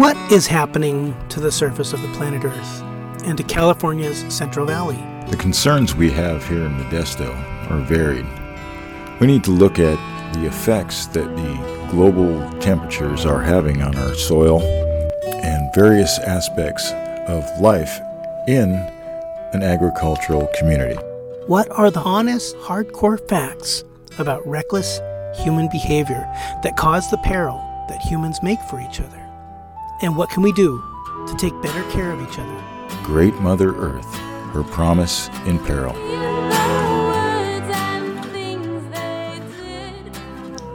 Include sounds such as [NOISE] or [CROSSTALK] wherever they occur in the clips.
What is happening to the surface of the planet Earth and to California's Central Valley? The concerns we have here in Modesto are varied. We need to look at the effects that the global temperatures are having on our soil and various aspects of life in an agricultural community. What are the honest, hardcore facts about reckless human behavior that cause the peril that humans make for each other? And what can we do to take better care of each other? Great Mother Earth, her promise in peril.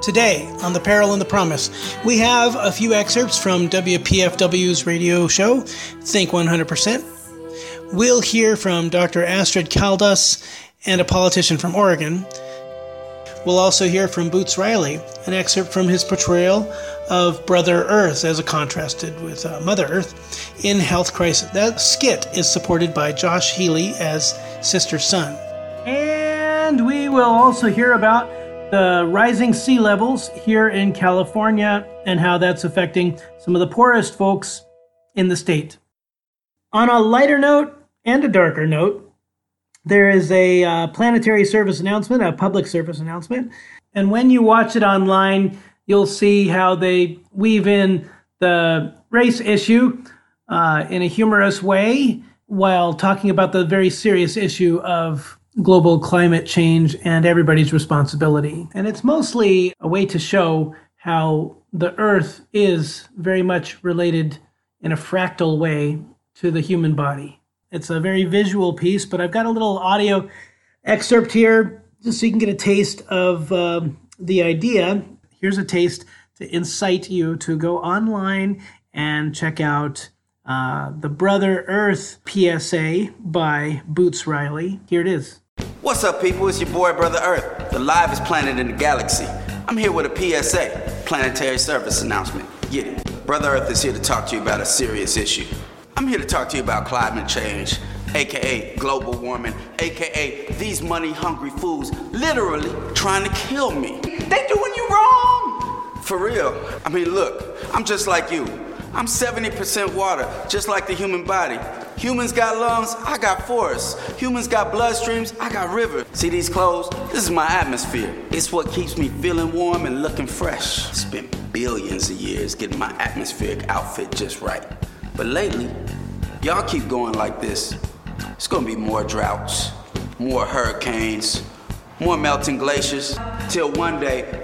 Today, on The Peril and the Promise, we have a few excerpts from WPFW's radio show, Think 100%. We'll hear from Dr. Astrid Caldas and a politician from Oregon. We'll also hear from Boots Riley, an excerpt from his portrayal of Brother Earth as a contrasted with uh, Mother Earth in Health Crisis. That skit is supported by Josh Healey as Sister Sun. And we will also hear about the rising sea levels here in California and how that's affecting some of the poorest folks in the state. On a lighter note and a darker note, there is a uh, planetary service announcement, a public service announcement. And when you watch it online, you'll see how they weave in the race issue uh, in a humorous way while talking about the very serious issue of global climate change and everybody's responsibility. And it's mostly a way to show how the Earth is very much related in a fractal way to the human body. It's a very visual piece, but I've got a little audio excerpt here just so you can get a taste of um, the idea. Here's a taste to incite you to go online and check out uh, the Brother Earth PSA by Boots Riley. Here it is. What's up, people? It's your boy, Brother Earth, the livest planet in the galaxy. I'm here with a PSA, planetary service announcement. Get it. Brother Earth is here to talk to you about a serious issue. I'm here to talk to you about climate change, aka global warming, aka these money hungry fools literally trying to kill me. They doing you wrong! For real. I mean, look, I'm just like you. I'm 70% water, just like the human body. Humans got lungs, I got forests. Humans got bloodstreams, I got rivers. See these clothes? This is my atmosphere. It's what keeps me feeling warm and looking fresh. Spent billions of years getting my atmospheric outfit just right. But lately, y'all keep going like this. It's gonna be more droughts, more hurricanes, more melting glaciers, till one day,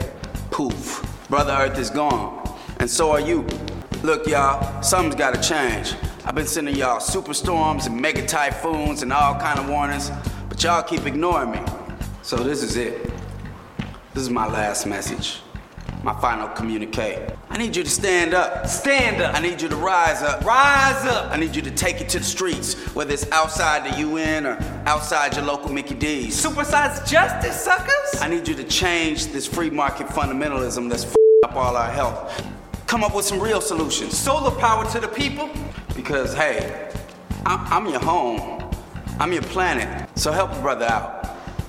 poof, Brother Earth is gone. And so are you. Look, y'all, something's gotta change. I've been sending y'all superstorms and mega typhoons and all kind of warnings, but y'all keep ignoring me. So this is it. This is my last message. My final communique. I need you to stand up. Stand up. I need you to rise up. Rise up. I need you to take it to the streets, whether it's outside the UN or outside your local Mickey D's. Supersize justice, suckers. I need you to change this free market fundamentalism that's f- up all our health. Come up with some real solutions. Solar power to the people. Because, hey, I'm, I'm your home. I'm your planet. So help a brother out.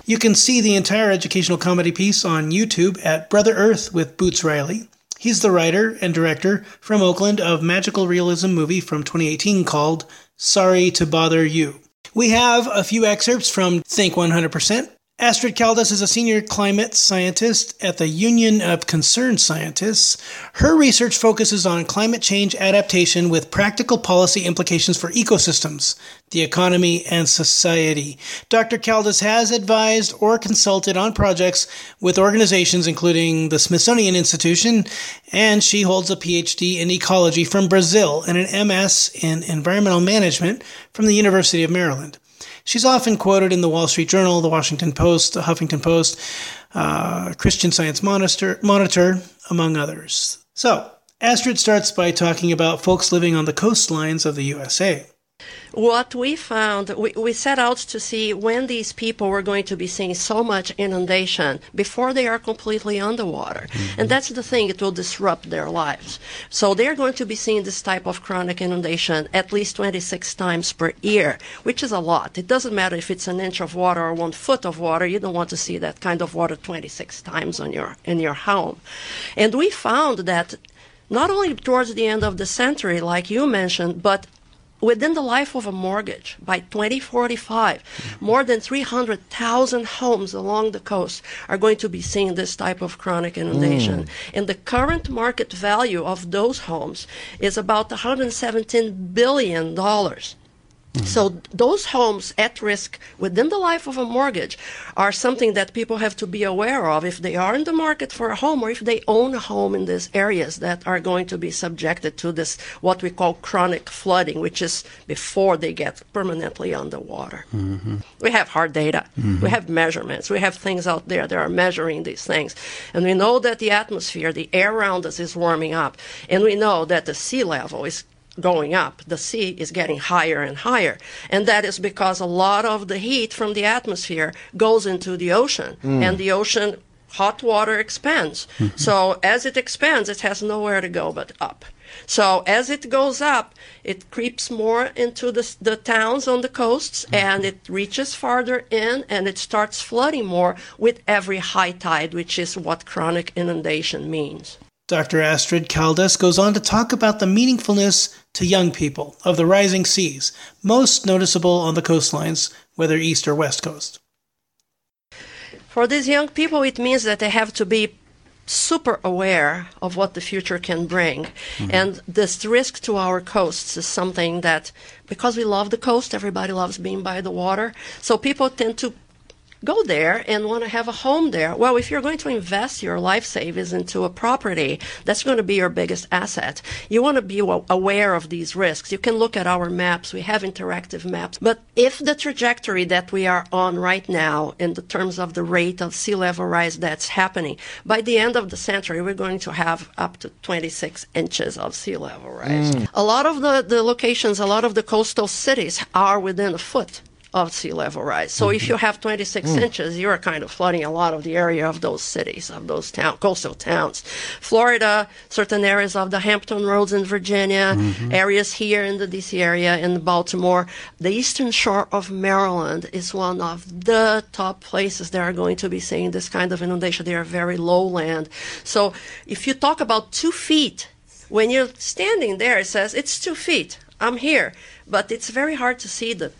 You can see the entire educational comedy piece on YouTube at Brother Earth with Boots Riley. He's the writer and director from Oakland of magical realism movie from 2018 called Sorry to Bother You. We have a few excerpts from Think 100%. Astrid Caldas is a senior climate scientist at the Union of Concerned Scientists. Her research focuses on climate change adaptation with practical policy implications for ecosystems, the economy, and society. Dr. Caldas has advised or consulted on projects with organizations including the Smithsonian Institution, and she holds a PhD in ecology from Brazil and an MS in environmental management from the University of Maryland. She's often quoted in the Wall Street Journal, the Washington Post, the Huffington Post, uh, Christian Science Monitor, Monitor, among others. So, Astrid starts by talking about folks living on the coastlines of the USA what we found, we, we set out to see when these people were going to be seeing so much inundation before they are completely underwater. Mm-hmm. And that's the thing, it will disrupt their lives. So they're going to be seeing this type of chronic inundation at least 26 times per year, which is a lot. It doesn't matter if it's an inch of water or one foot of water, you don't want to see that kind of water 26 times on your, in your home. And we found that not only towards the end of the century, like you mentioned, but within the life of a mortgage by 2045 mm-hmm. more than 300,000 homes along the coast are going to be seeing this type of chronic inundation. Mm. And the current market value of those homes is about 117 billion dollars so those homes at risk within the life of a mortgage are something that people have to be aware of if they are in the market for a home or if they own a home in these areas that are going to be subjected to this what we call chronic flooding, which is before they get permanently underwater. Mm-hmm. We have hard data. We mm-hmm. have measurements. We have things out there that are measuring these things. And we know that the atmosphere, the air around us is warming up. And we know that the sea level is going up. The sea is getting higher and higher. And that is because a lot of the heat from the atmosphere goes into the ocean. Hmm. And the ocean, hot water expands. Mm-hmm. So as it expands, it has nowhere to go but up. So as it goes up, it creeps more into the, the towns on the coasts mm-hmm. and it reaches farther in and it starts flooding more with every high tide, which is what chronic inundation means. Dr. Astrid Caldas goes on to talk about the meaningfulness to young people of the rising seas, most noticeable on the coastlines, whether east or west coast. For these young people, it means that they have to be super aware of what the future can bring. Mm-hmm. And this risk to our coasts is something that, because we love the coast, everybody loves being by the water. So people tend to go there and want to have a home there. Well, if you're going to invest your life savings into a property, that's going to be your biggest asset. You want to be aware of these risks. You can look at our maps. We have interactive maps. But if the trajectory that we are on right now in the terms of the rate of sea level rise that's happening, by the end of the century, we're going to have up to 26 inches of sea level rise. Mm. A lot of the, the locations, a lot of the coastal cities are within a foot of sea level rise. So if you have 26 mm. inches, you're kind of flooding a lot of the area of those cities, of those town, coastal towns. Florida, certain areas of the Hampton Roads in Virginia, mm-hmm. areas here in the DC area in Baltimore. The eastern shore of Maryland is one of the top places that are going to be seeing this kind of inundation. They are very low land. So if you talk about two feet, when you're standing there, it says it's two feet. I'm here. But it's very hard to see the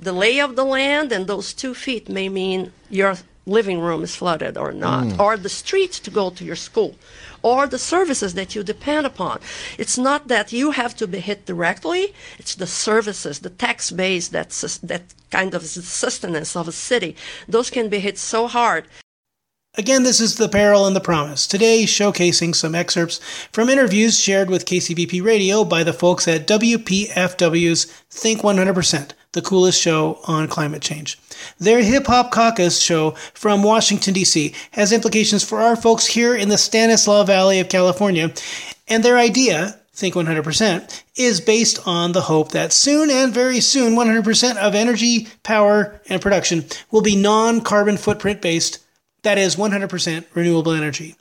the lay of the land and those two feet may mean your living room is flooded or not, mm. or the street to go to your school, or the services that you depend upon. It's not that you have to be hit directly, it's the services, the tax base, that, sus- that kind of sustenance of a city. Those can be hit so hard. Again, this is The Peril and the Promise, today showcasing some excerpts from interviews shared with KCBP Radio by the folks at WPFW's Think 100%, the coolest show on climate change. Their Hip Hop Caucus show from Washington, D.C. has implications for our folks here in the Stanislaus Valley of California, and their idea, Think 100%, is based on the hope that soon and very soon 100% of energy, power, and production will be non carbon footprint based that is 100% renewable energy.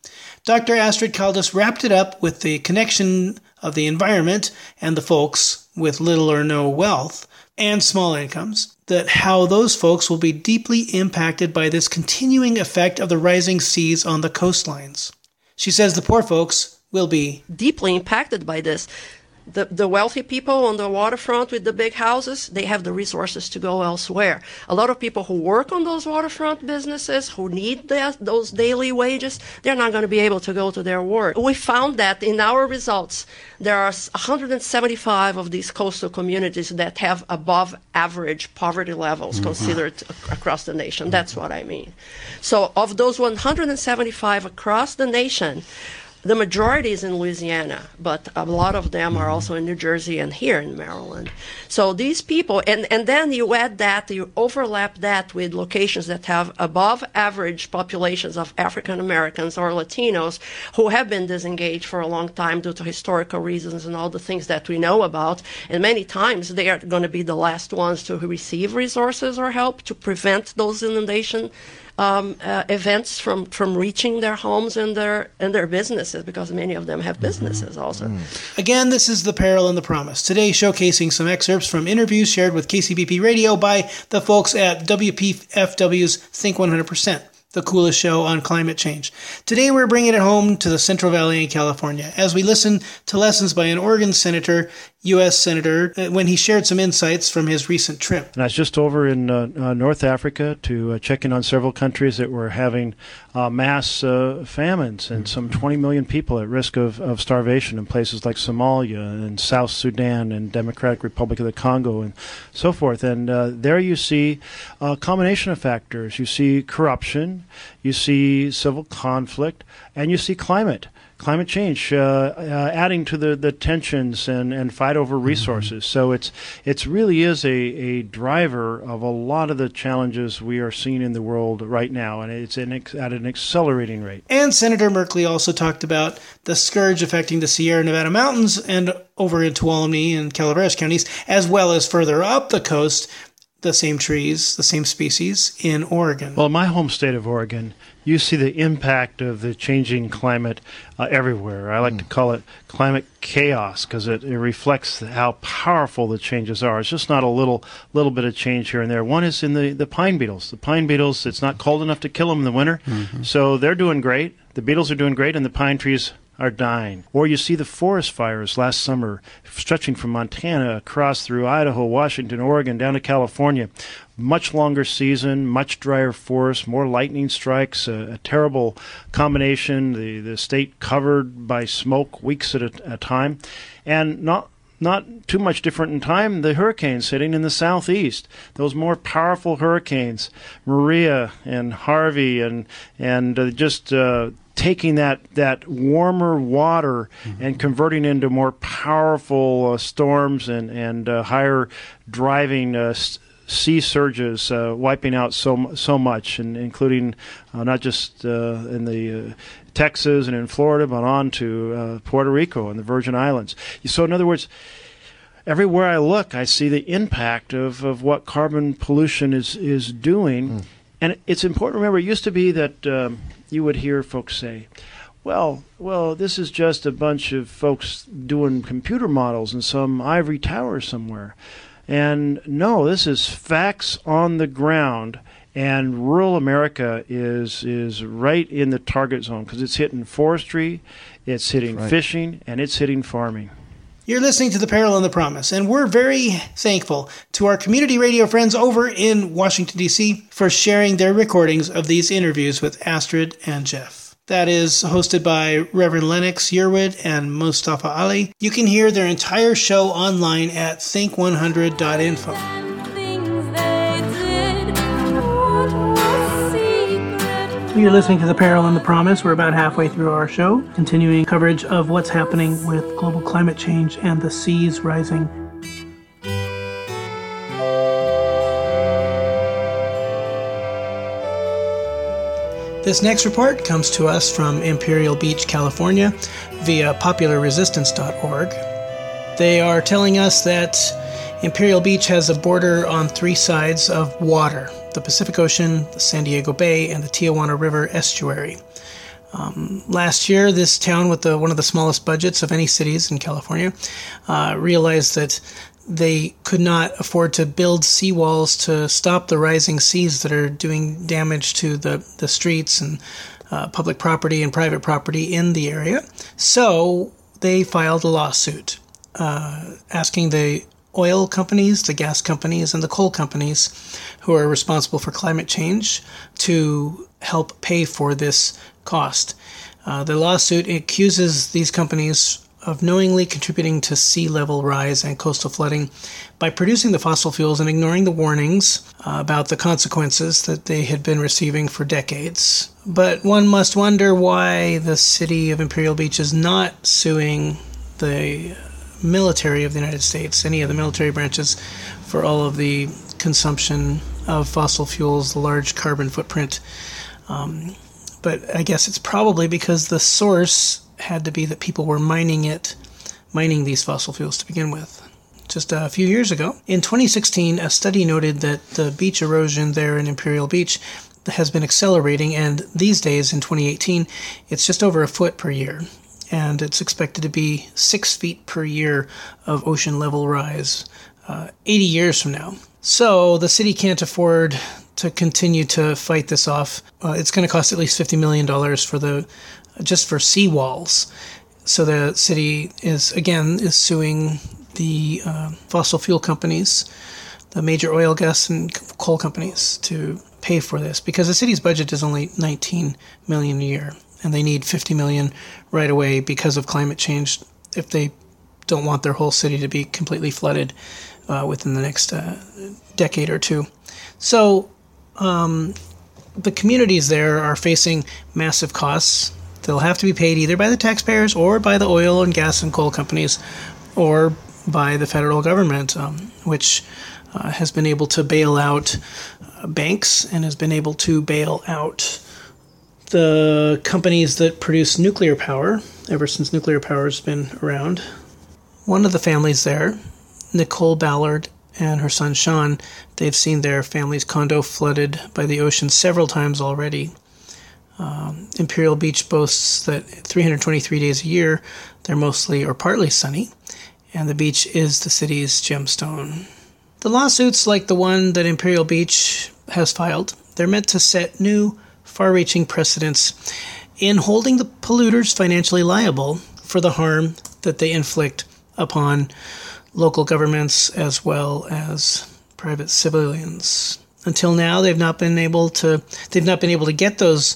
Dr. Astrid Caldas wrapped it up with the connection of the environment and the folks with little or no wealth and small incomes, that how those folks will be deeply impacted by this continuing effect of the rising seas on the coastlines. She says the poor folks will be deeply impacted by this. The, the wealthy people on the waterfront with the big houses, they have the resources to go elsewhere. A lot of people who work on those waterfront businesses, who need the, those daily wages, they're not going to be able to go to their work. We found that in our results, there are 175 of these coastal communities that have above average poverty levels mm-hmm. considered across the nation. That's what I mean. So, of those 175 across the nation, the majority is in Louisiana, but a lot of them are also in New Jersey and here in Maryland. So these people, and, and then you add that, you overlap that with locations that have above average populations of African Americans or Latinos who have been disengaged for a long time due to historical reasons and all the things that we know about. And many times they are going to be the last ones to receive resources or help to prevent those inundation um, uh, events from, from reaching their homes and their and their businesses because many of them have businesses also. Again, this is The Peril and the Promise, today showcasing some excerpts from interviews shared with KCBP Radio by the folks at WPFW's Think 100%, the coolest show on climate change. Today we're bringing it home to the Central Valley in California as we listen to lessons by an Oregon senator, U.S. senator, uh, when he shared some insights from his recent trip. And I was just over in uh, uh, North Africa to uh, check in on several countries that were having uh, mass uh, famines and some 20 million people at risk of, of starvation in places like Somalia and South Sudan and Democratic Republic of the Congo and so forth. And there you see a combination of factors. You see corruption, you see civil conflict, and you see climate climate change uh, uh, adding to the, the tensions and, and fight over mm-hmm. resources. Mm-hmm. So it's it's really is a, a driver of a lot of the challenges we are seeing in the world right now, and it's an ex- at an accelerating rate. And Senator Merkley also talked about the scourge affecting the Sierra Nevada mountains and over in Tuolumne and Calaveras counties, as well as further up the coast the same trees, the same species in Oregon. Well, my home state of Oregon, you see the impact of the changing climate uh, everywhere. I like mm. to call it climate chaos because it, it reflects how powerful the changes are. It's just not a little little bit of change here and there. One is in the, the pine beetles. The pine beetles, it's not cold enough to kill them in the winter, mm-hmm. so they're doing great. The beetles are doing great, and the pine trees are dying. Or you see the forest fires last summer stretching from Montana across through Idaho, Washington, Oregon, down to California. Much longer season, much drier forest, more lightning strikes, a, a terrible combination. The, the state covered by smoke weeks at a, a time. And not not too much different in time, the hurricanes hitting in the southeast. Those more powerful hurricanes, Maria and Harvey, and and uh, just uh, taking that that warmer water mm-hmm. and converting into more powerful uh, storms and and uh, higher driving uh, sea surges, uh, wiping out so so much, and including uh, not just uh, in the Texas and in Florida, but on to Puerto Rico and the Virgin Islands. So, in other words everywhere I look, I see the impact of, of what carbon pollution is, is doing. Mm. And it's important to remember, it used to be that um, you would hear folks say, well, well, this is just a bunch of folks doing computer models in some ivory tower somewhere. And no, this is facts on the ground. And rural America is is right in the target zone because it's hitting forestry, it's hitting right. fishing, and it's hitting farming. You're listening to The Peril and the Promise, and we're very thankful to our community radio friends over in Washington, D.C. for sharing their recordings of these interviews with Astrid and Jeff. That is hosted by Reverend Lennox Yearwood and Mustafa Ali. You can hear their entire show online at think100.info. You're listening to The Peril and the Promise. We're about halfway through our show, continuing coverage of what's happening with global climate change and the seas rising. This next report comes to us from Imperial Beach, California, via popularresistance.org. They are telling us that Imperial Beach has a border on three sides of water the Pacific Ocean, the San Diego Bay, and the Tijuana River estuary. Um, last year, this town, with the, one of the smallest budgets of any cities in California, uh, realized that they could not afford to build seawalls to stop the rising seas that are doing damage to the, the streets and uh, public property and private property in the area. So they filed a lawsuit uh, asking the oil companies, the gas companies, and the coal companies who are responsible for climate change to help pay for this cost. Uh, the lawsuit accuses these companies of knowingly contributing to sea level rise and coastal flooding by producing the fossil fuels and ignoring the warnings uh, about the consequences that they had been receiving for decades. But one must wonder why the city of Imperial Beach is not suing the military of the United States, any of the military branches, for all of the consumption of fossil fuels, the large carbon footprint. Um, but I guess it's probably because the source had to be that people were mining it, mining these fossil fuels to begin with. Just a few years ago, in 2016, a study noted that the beach erosion there in Imperial Beach has been accelerating, and these days in 2018, it's just over a foot per year and it's expected to be six feet per year of ocean level rise uh, 80 years from now. So the city can't afford to continue to fight this off. Uh, it's going to cost at least $50 million for the just for seawalls. So the city is again is suing the uh, fossil fuel companies, the major oil, gas, and coal companies to pay for this because the city's budget is only 19 million a year, and they need 50 million right away because of climate change. If they don't want their whole city to be completely flooded uh, within the next uh, decade or two, so um, the communities there are facing massive costs. They'll have to be paid either by the taxpayers or by the oil and gas and coal companies or by the federal government, um, which uh, has been able to bail out uh, banks and has been able to bail out the companies that produce nuclear power ever since nuclear power has been around. One of the families there, Nicole Ballard and her son Sean, they've seen their family's condo flooded by the ocean several times already. Um, Imperial Beach boasts that 323 days a year they're mostly or partly sunny, and the beach is the city's gemstone. The lawsuits, like the one that Imperial Beach has filed, they're meant to set new, far reaching precedents in holding the polluters financially liable for the harm that they inflict upon local governments as well as private civilians. Until now, they've not been able to they've not been able to get those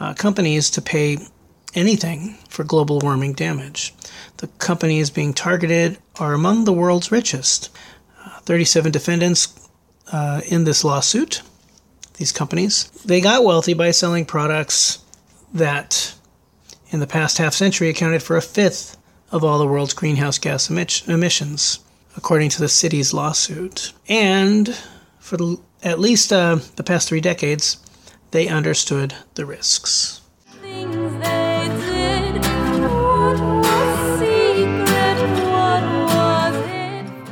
uh, companies to pay anything for global warming damage. The companies being targeted are among the world's richest. Uh, 37 defendants uh, in this lawsuit. These companies they got wealthy by selling products that, in the past half century, accounted for a fifth of all the world's greenhouse gas emissions, according to the city's lawsuit. And for the, at least uh, the past three decades, they understood the risks.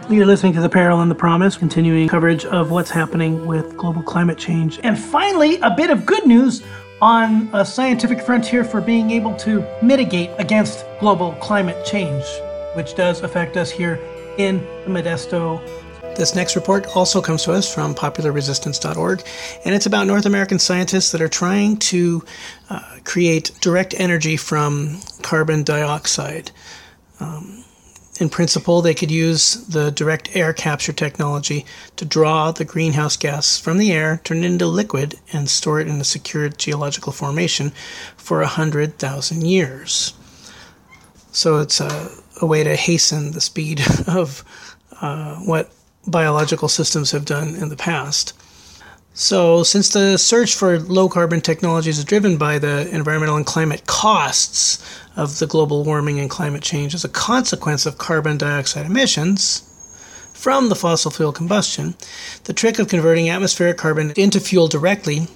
You're listening to The Peril and the Promise, continuing coverage of what's happening with global climate change. And finally, a bit of good news on a scientific frontier for being able to mitigate against global climate change, which does affect us here in the Modesto. This next report also comes to us from popularresistance.org, and it's about North American scientists that are trying to uh, create direct energy from carbon dioxide. Um, in principle, they could use the direct air capture technology to draw the greenhouse gas from the air, turn it into liquid, and store it in a secured geological formation for 100,000 years. So it's a, a, way to hasten the speed [LAUGHS] of uh, what biological systems have done in the past. So, since the search for low carbon technologies is driven by the environmental and climate costs of the global warming and climate change as a consequence of carbon dioxide emissions from the fossil fuel combustion, the trick of converting atmospheric carbon into fuel directly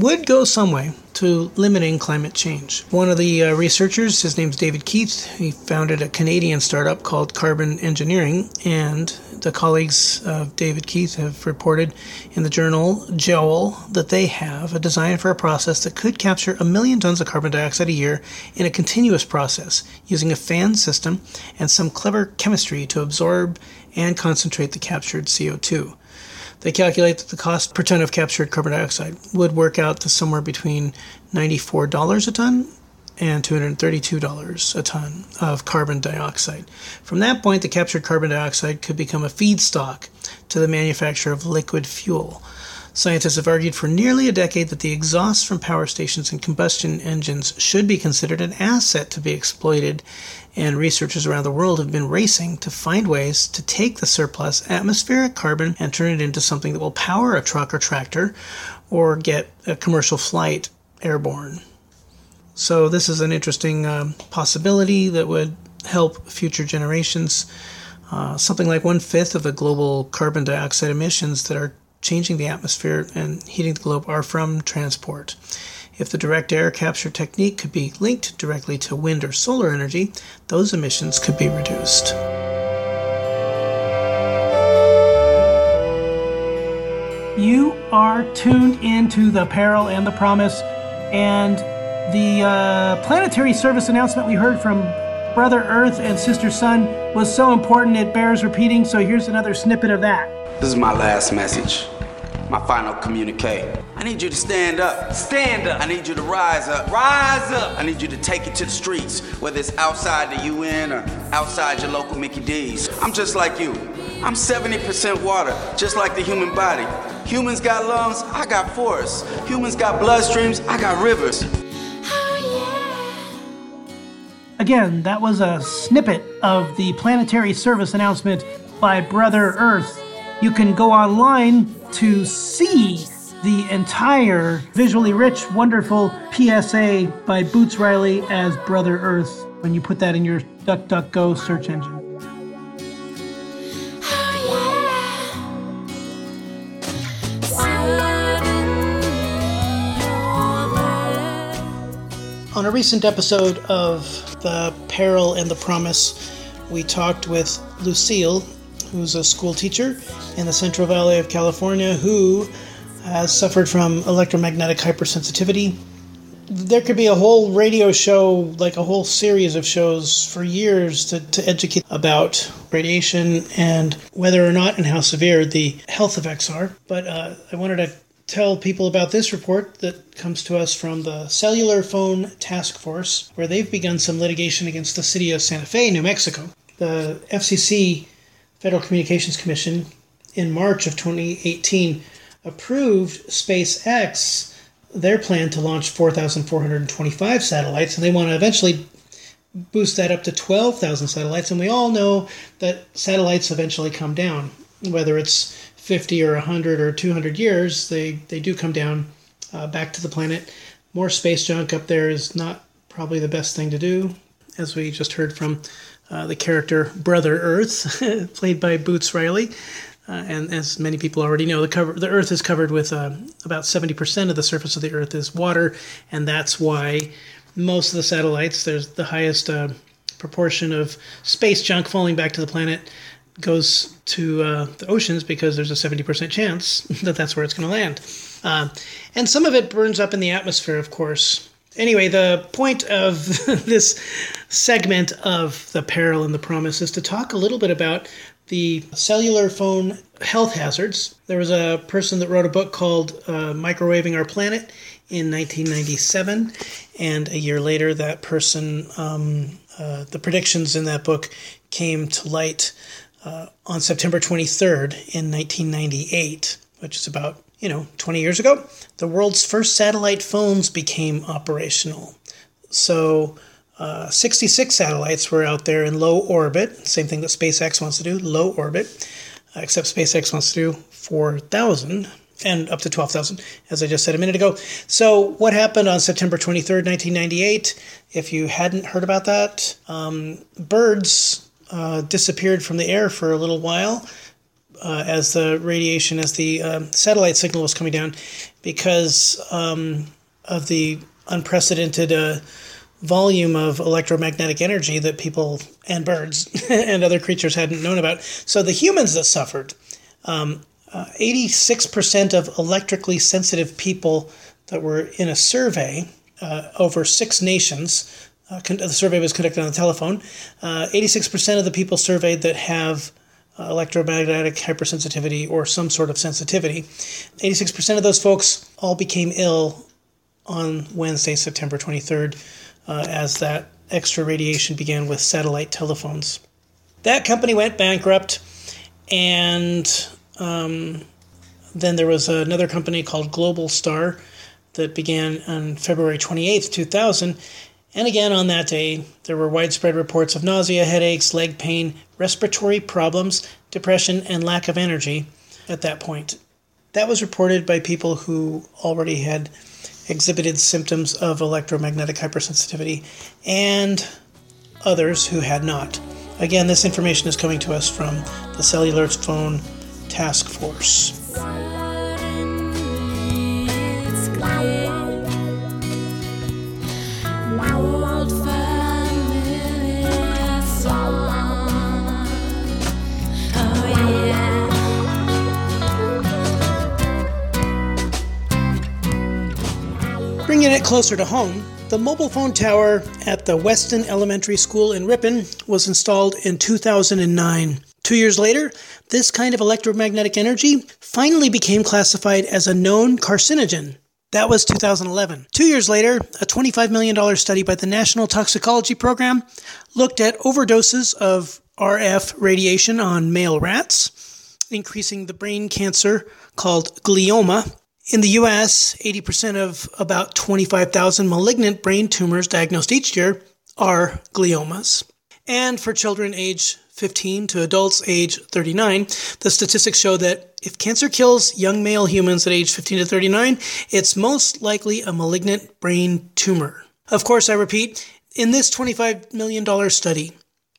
would go some way to limiting climate change. One of the uh, researchers, his name's David Keith, he founded a Canadian startup called Carbon Engineering, and the colleagues of David Keith have reported in the journal Joule that they have a design for a process that could capture a million tons of carbon dioxide a year in a continuous process using a fan system and some clever chemistry to absorb and concentrate the captured CO2. They calculate that the cost per ton of captured carbon dioxide would work out to somewhere between $94 a ton and $232 a ton of carbon dioxide. From that point, the captured carbon dioxide could become a feedstock to the manufacture of liquid fuel. Scientists have argued for nearly a decade that the exhaust from power stations and combustion engines should be considered an asset to be exploited, and researchers around the world have been racing to find ways to take the surplus atmospheric carbon and turn it into something that will power a truck or tractor or get a commercial flight airborne. So, this is an interesting um, possibility that would help future generations. Uh, something like one fifth of the global carbon dioxide emissions that are changing the atmosphere and heating the globe are from transport. If the direct air capture technique could be linked directly to wind or solar energy, those emissions could be reduced. You are tuned into the peril and the promise, and the uh, planetary service announcement we heard from Brother Earth and Sister Sun was so important it bears repeating, so here's another snippet of that. This is my last message. my final communique. I need you to stand up. Stand up. I need you to rise up. Rise up. I need you to take it to the streets, whether it's outside the UN or outside your local Mickey D's. I'm just like you. I'm 70% water, just like the human body. Humans got lungs, I got forests. Humans got bloodstreams, I got rivers. Again, that was a snippet of the planetary service announcement by Brother Earth. You can go online to see the entire visually rich, wonderful PSA by Boots Riley as Brother Earth when you put that in your DuckDuckGo search engine. On a recent episode of The Peril and the Promise, we talked with Lucille, who's a school teacher in the Central Valley of California who has suffered from electromagnetic hypersensitivity. There could be a whole radio show, like a whole series of shows for years to, to educate about radiation and whether or not and how severe the health effects are. But uh, I wanted to tell people about this report that comes to us from the Cellular Phone Task Force, where they've begun some litigation against the city of Santa Fe, New Mexico. The FCC, Federal Communications Commission, in March of 2018 approved SpaceX their plan to launch 4,425 satellites, and they want to eventually boost that up to 12,000 satellites. And we all know that satellites eventually come down, whether it's 50 or 100 or 200 years, they, they do come down uh, back to the planet. More space junk up there is not probably the best thing to do, as we just heard from uh, the character Brother Earth, [LAUGHS] played by Boots Riley. Uh, and as many people already know, the cover the Earth is covered with uh, about 70% of the surface of the Earth is water, and that's why most of the satellites, there's the highest uh, proportion of space junk falling back to the planet goes to uh, the oceans because there's a 70% chance [LAUGHS] that that's where it's going to land. Uh, and some of it burns up in the atmosphere, of course. Anyway, the point of [LAUGHS] this segment of The Peril and the Promise is to talk a little bit about the cellular phone health hazards. There was a person that wrote a book called uh, Microwaving Our Planet in 1997, and a year later, that person, um, uh, the predictions in that book came to light uh, on September 23rd in 1998, which is about, you know, 20 years ago. The world's first satellite phones became operational. So, uh, 66 satellites were out there in low orbit, same thing that SpaceX wants to do, low orbit, uh, except SpaceX wants to do 4,000 and up to 12,000, as I just said a minute ago. So, what happened on September 23rd, 1998? If you hadn't heard about that, um, birds uh, disappeared from the air for a little while uh, as the radiation, as the uh, satellite signal was coming down, because um, of the unprecedented uh, volume of electromagnetic energy that people and birds [LAUGHS] and other creatures hadn't known about. So the humans that suffered, um, 86% uh, of electrically sensitive people that were in a survey uh, over six nations uh, con- the survey was conducted on the telephone. Uh, 86% of the people surveyed that have electromagnetic hypersensitivity or some sort of sensitivity. 86% of those folks all became ill on Wednesday, September 23rd, uh, as that extra radiation began with satellite telephones. That company went bankrupt, and um, then there was another company called Global Star that began on February 28th, 2000, and again, on that day, there were widespread reports of nausea, headaches, leg pain, respiratory problems, depression, and lack of energy at that point. That was reported by people who already had exhibited symptoms of electromagnetic hypersensitivity and others who had not. Again, this information is coming to us from the Cellular Phone Task Force. Closer to home, the mobile phone tower at the Weston Elementary School in Ripon was installed in 2009 Two years later, this kind of electromagnetic energy finally became classified as a known carcinogen. That was 2011. Two years later, a $25 million study by the National Toxicology Program looked at overdoses of RF radiation on male rats, increasing the brain cancer called glioma. In the US, 80% of about 25,000 malignant brain tumors diagnosed each year are gliomas. And for children age 15 to adults age 39, the statistics show that if cancer kills young male humans at age 15 to 39, it's most likely a malignant brain tumor. Of course, I repeat, in this $25 million study,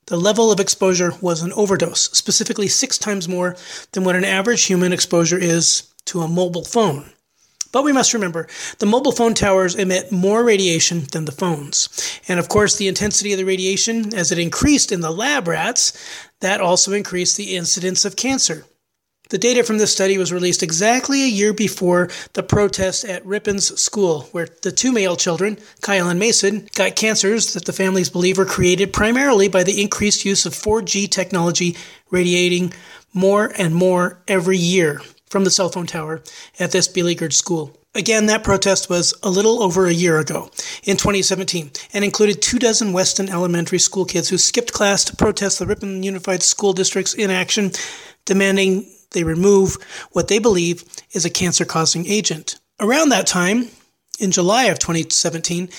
the level of exposure was an overdose, specifically six times more than what an average human exposure is to a mobile phone. But we must remember, the mobile phone towers emit more radiation than the phones. And of course, the intensity of the radiation, as it increased in the lab rats, that also increased the incidence of cancer. The data from this study was released exactly a year before the protest at Ripon's school, where the two male children, Kyle and Mason, got cancers that the families believe were created primarily by the increased use of 4G technology radiating more and more every year from the cell phone tower at this beleaguered school. Again, that protest was a little over a year ago, in 2017, and included two dozen Weston elementary school kids who skipped class to protest the Ripon Unified School District's inaction, demanding they remove what they believe is a cancer causing agent. Around that time, in July of 2017,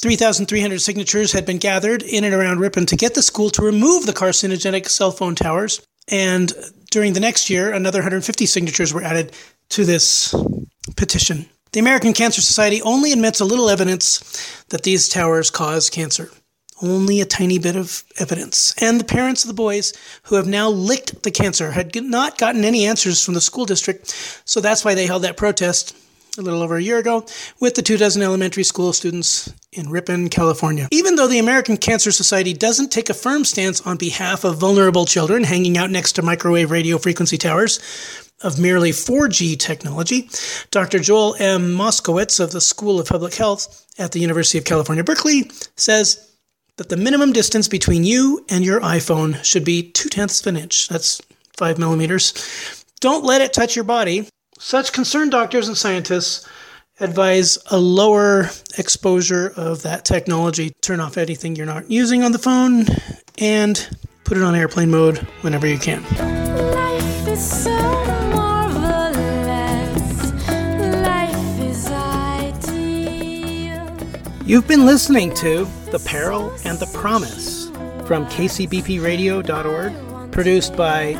3,300 signatures had been gathered in and around Ripon to get the school to remove the carcinogenic cell phone towers. And during the next year, another 150 signatures were added to this petition. The American Cancer Society only admits a little evidence that these towers cause cancer. Only a tiny bit of evidence. And the parents of the boys who have now licked the cancer had not gotten any answers from the school district, so that's why they held that protest a little over a year ago with the two dozen elementary school students in Ripon, California. Even though the American Cancer Society doesn't take a firm stance on behalf of vulnerable children hanging out next to microwave radio frequency towers, of merely 4G technology, Dr. Joel M. Moskowitz of the School of Public Health at the University of California, Berkeley says that the minimum distance between you and your iPhone should be two tenths of an inch. That's five millimeters. Don't let it touch your body. Such concerned doctors and scientists advise a lower exposure of that technology. Turn off anything you're not using on the phone and put it on airplane mode whenever you can. Life is so marvelous. Life is ideal. You've been listening to The Peril and the Promise from kcbpradio.org, produced by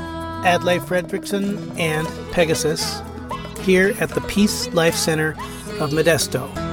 Adlai Fredrickson and Pegasus, here at the Peace Life Center of Modesto.